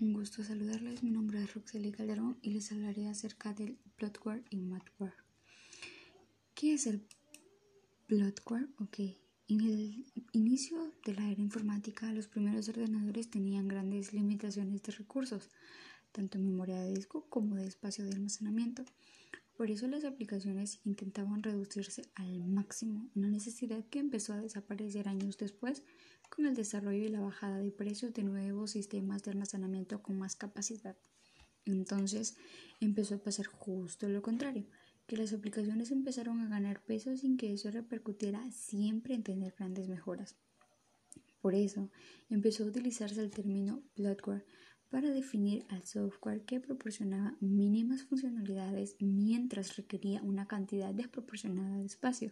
Un gusto saludarles, mi nombre es Roxely Calderón y les hablaré acerca del bloatware y malware. ¿Qué es el bloatware? Ok, en el inicio de la era informática los primeros ordenadores tenían grandes limitaciones de recursos, tanto en memoria de disco como de espacio de almacenamiento. Por eso las aplicaciones intentaban reducirse al máximo, una necesidad que empezó a desaparecer años después con el desarrollo y la bajada de precios de nuevos sistemas de almacenamiento con más capacidad. Entonces empezó a pasar justo lo contrario, que las aplicaciones empezaron a ganar peso sin que eso repercutiera siempre en tener grandes mejoras. Por eso empezó a utilizarse el término bloatware para definir al software que proporcionaba mínimas funcionalidades mientras requería una cantidad desproporcionada de espacio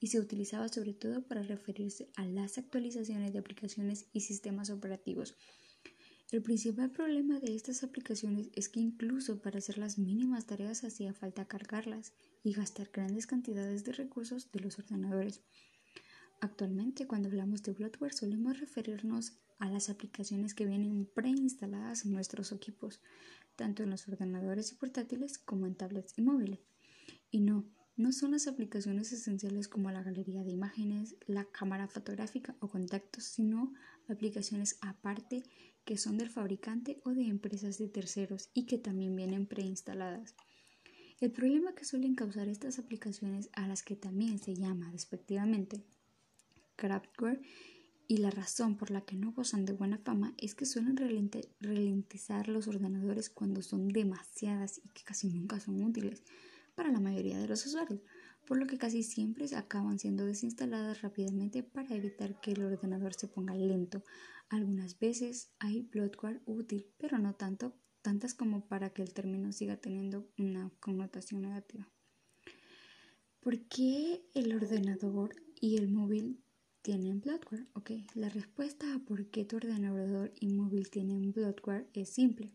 y se utilizaba sobre todo para referirse a las actualizaciones de aplicaciones y sistemas operativos. El principal problema de estas aplicaciones es que incluso para hacer las mínimas tareas hacía falta cargarlas y gastar grandes cantidades de recursos de los ordenadores. Actualmente, cuando hablamos de bloatware, solemos referirnos a las aplicaciones que vienen preinstaladas en nuestros equipos, tanto en los ordenadores y portátiles como en tablets y móviles. Y no, no son las aplicaciones esenciales como la galería de imágenes, la cámara fotográfica o contactos, sino aplicaciones aparte que son del fabricante o de empresas de terceros y que también vienen preinstaladas. El problema que suelen causar estas aplicaciones, a las que también se llama despectivamente craftware, y la razón por la que no gozan de buena fama es que suelen ralentizar los ordenadores cuando son demasiadas y que casi nunca son útiles para la mayoría de los usuarios, por lo que casi siempre acaban siendo desinstaladas rápidamente para evitar que el ordenador se ponga lento. Algunas veces hay bloatware útil, pero no tanto, tantas como para que el término siga teniendo una connotación negativa. ¿Por qué el ordenador y el móvil tienen bloatware? Ok, la respuesta a por qué tu ordenador y móvil tienen bloatware es simple.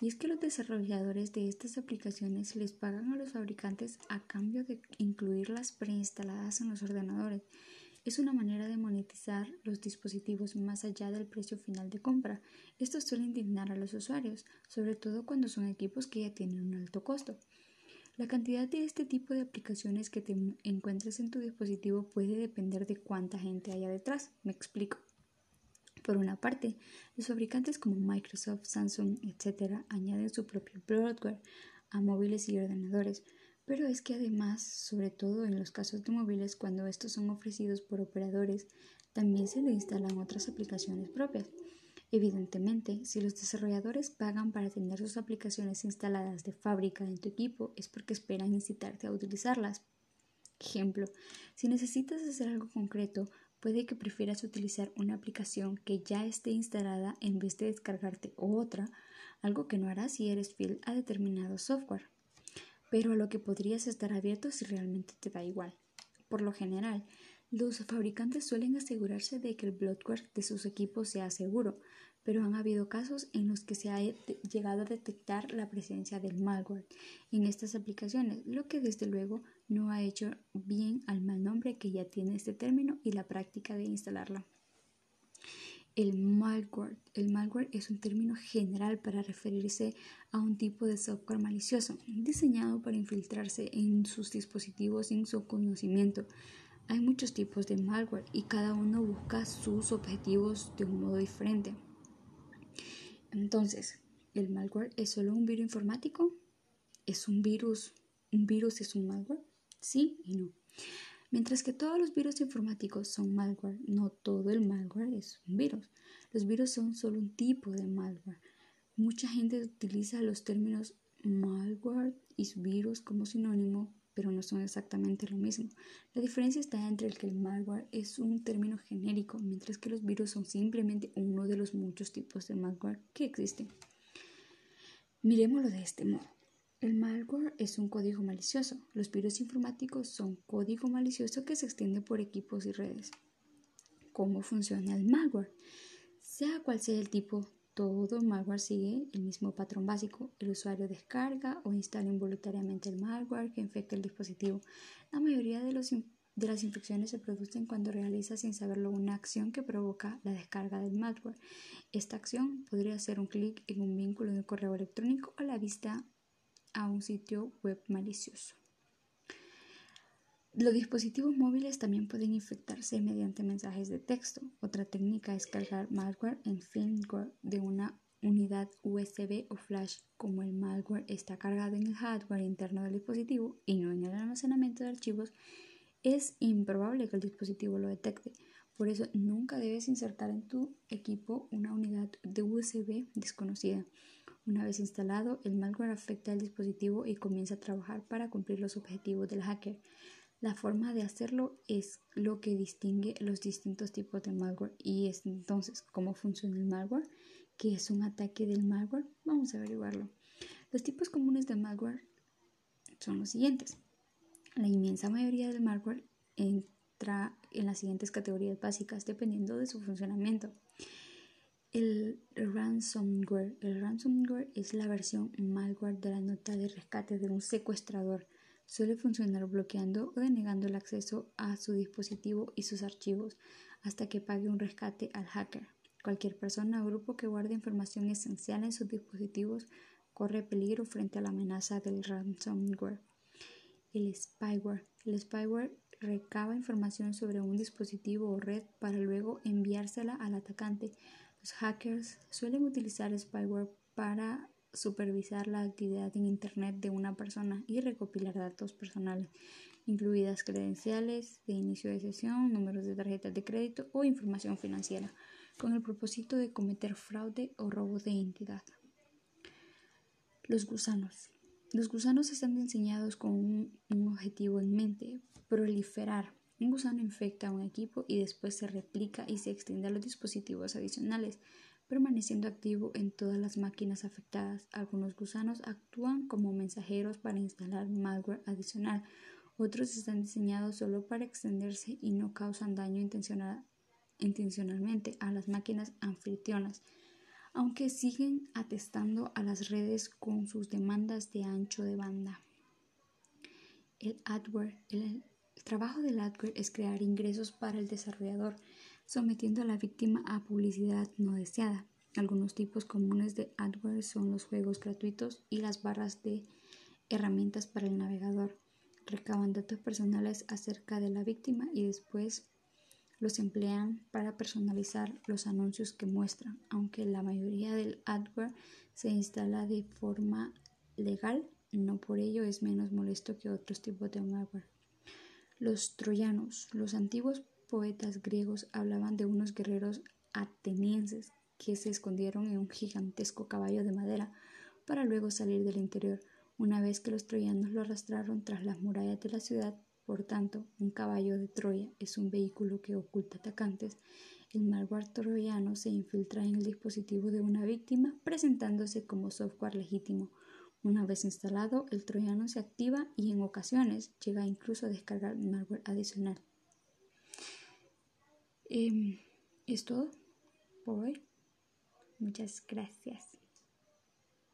Y es que los desarrolladores de estas aplicaciones les pagan a los fabricantes a cambio de incluirlas preinstaladas en los ordenadores. Es una manera de monetizar los dispositivos más allá del precio final de compra. Esto suele indignar a los usuarios, sobre todo cuando son equipos que ya tienen un alto costo. La cantidad de este tipo de aplicaciones que te encuentres en tu dispositivo puede depender de cuánta gente haya detrás. Me explico. Por una parte, los fabricantes como Microsoft, Samsung, etc. añaden su propio bloatware a móviles y ordenadores, pero es que además, sobre todo en los casos de móviles, cuando estos son ofrecidos por operadores, también se le instalan otras aplicaciones propias. Evidentemente, si los desarrolladores pagan para tener sus aplicaciones instaladas de fábrica en tu equipo, es porque esperan incitarte a utilizarlas. Ejemplo, si necesitas hacer algo concreto, Puede que prefieras utilizar una aplicación que ya esté instalada en vez de descargarte otra, algo que no harás si eres fiel a determinado software, pero a lo que podrías estar abierto si realmente te da igual. Por lo general, los fabricantes suelen asegurarse de que el bloatware de sus equipos sea seguro, pero han habido casos en los que se ha llegado a detectar la presencia del malware en estas aplicaciones, lo que desde luego no ha hecho bien al mal nombre que ya tiene este término y la práctica de instalarla. El malware. El malware es un término general para referirse a un tipo de software malicioso diseñado para infiltrarse en sus dispositivos sin su conocimiento. Hay muchos tipos de malware y cada uno busca sus objetivos de un modo diferente. Entonces, ¿el malware es solo un virus informático? ¿Es un virus? ¿Un virus es un malware? Sí y no. Mientras que todos los virus informáticos son malware, no todo el malware es un virus. Los virus son solo un tipo de malware. Mucha gente utiliza los términos malware y virus como sinónimo, pero no son exactamente lo mismo. La diferencia está entre el que el malware es un término genérico, mientras que los virus son simplemente uno de los muchos tipos de malware que existen. Miremoslo de este modo. El malware es un código malicioso. Los virus informáticos son código malicioso que se extiende por equipos y redes. ¿Cómo funciona el malware? Sea cual sea el tipo todo malware sigue el mismo patrón básico. El usuario descarga o instala involuntariamente el malware que infecta el dispositivo. La mayoría de las infecciones se producen cuando realiza sin saberlo una acción que provoca la descarga del malware. Esta acción podría ser un clic en un vínculo de un correo electrónico o la vista a un sitio web malicioso. Los dispositivos móviles también pueden infectarse mediante mensajes de texto. Otra técnica es cargar malware en firmware de una unidad USB o flash. Como el malware está cargado en el hardware interno del dispositivo y no en el almacenamiento de archivos, es improbable que el dispositivo lo detecte. Por eso nunca debes insertar en tu equipo una unidad de USB desconocida. Una vez instalado, el malware afecta al dispositivo y comienza a trabajar para cumplir los objetivos del hacker. La forma de hacerlo es lo que distingue los distintos tipos de malware y es entonces cómo funciona el malware, qué es un ataque del malware, vamos a averiguarlo. Los tipos comunes de malware son los siguientes. La inmensa mayoría del malware entra en las siguientes categorías básicas dependiendo de su funcionamiento. El ransomware. El ransomware es la versión malware de la nota de rescate de un secuestrador Suele funcionar bloqueando o denegando el acceso a su dispositivo y sus archivos hasta que pague un rescate al hacker. Cualquier persona o grupo que guarde información esencial en sus dispositivos corre peligro frente a la amenaza del ransomware. El spyware. El spyware recaba información sobre un dispositivo o red para luego enviársela al atacante. Los hackers suelen utilizar spyware para supervisar la actividad en Internet de una persona y recopilar datos personales, incluidas credenciales de inicio de sesión, números de tarjetas de crédito o información financiera, con el propósito de cometer fraude o robo de identidad. Los gusanos. Los gusanos están diseñados con un, un objetivo en mente, proliferar. Un gusano infecta a un equipo y después se replica y se extiende a los dispositivos adicionales permaneciendo activo en todas las máquinas afectadas. Algunos gusanos actúan como mensajeros para instalar malware adicional, otros están diseñados solo para extenderse y no causan daño intencionalmente a las máquinas anfitrionas, aunque siguen atestando a las redes con sus demandas de ancho de banda. El adware. El, trabajo del adware es crear ingresos para el desarrollador sometiendo a la víctima a publicidad no deseada. Algunos tipos comunes de adware son los juegos gratuitos y las barras de herramientas para el navegador. Recaban datos personales acerca de la víctima y después los emplean para personalizar los anuncios que muestran, aunque la mayoría del adware se instala de forma legal, no por ello es menos molesto que otros tipos de malware. Los troyanos, los antiguos poetas griegos hablaban de unos guerreros atenienses que se escondieron en un gigantesco caballo de madera para luego salir del interior, una vez que los troyanos lo arrastraron tras las murallas de la ciudad. Por tanto, un caballo de Troya es un vehículo que oculta atacantes. El malware troyano se infiltra en el dispositivo de una víctima, presentándose como software legítimo. Una vez instalado, el troyano se activa y en ocasiones llega incluso a descargar malware adicional. Eh, es todo por hoy. Muchas gracias.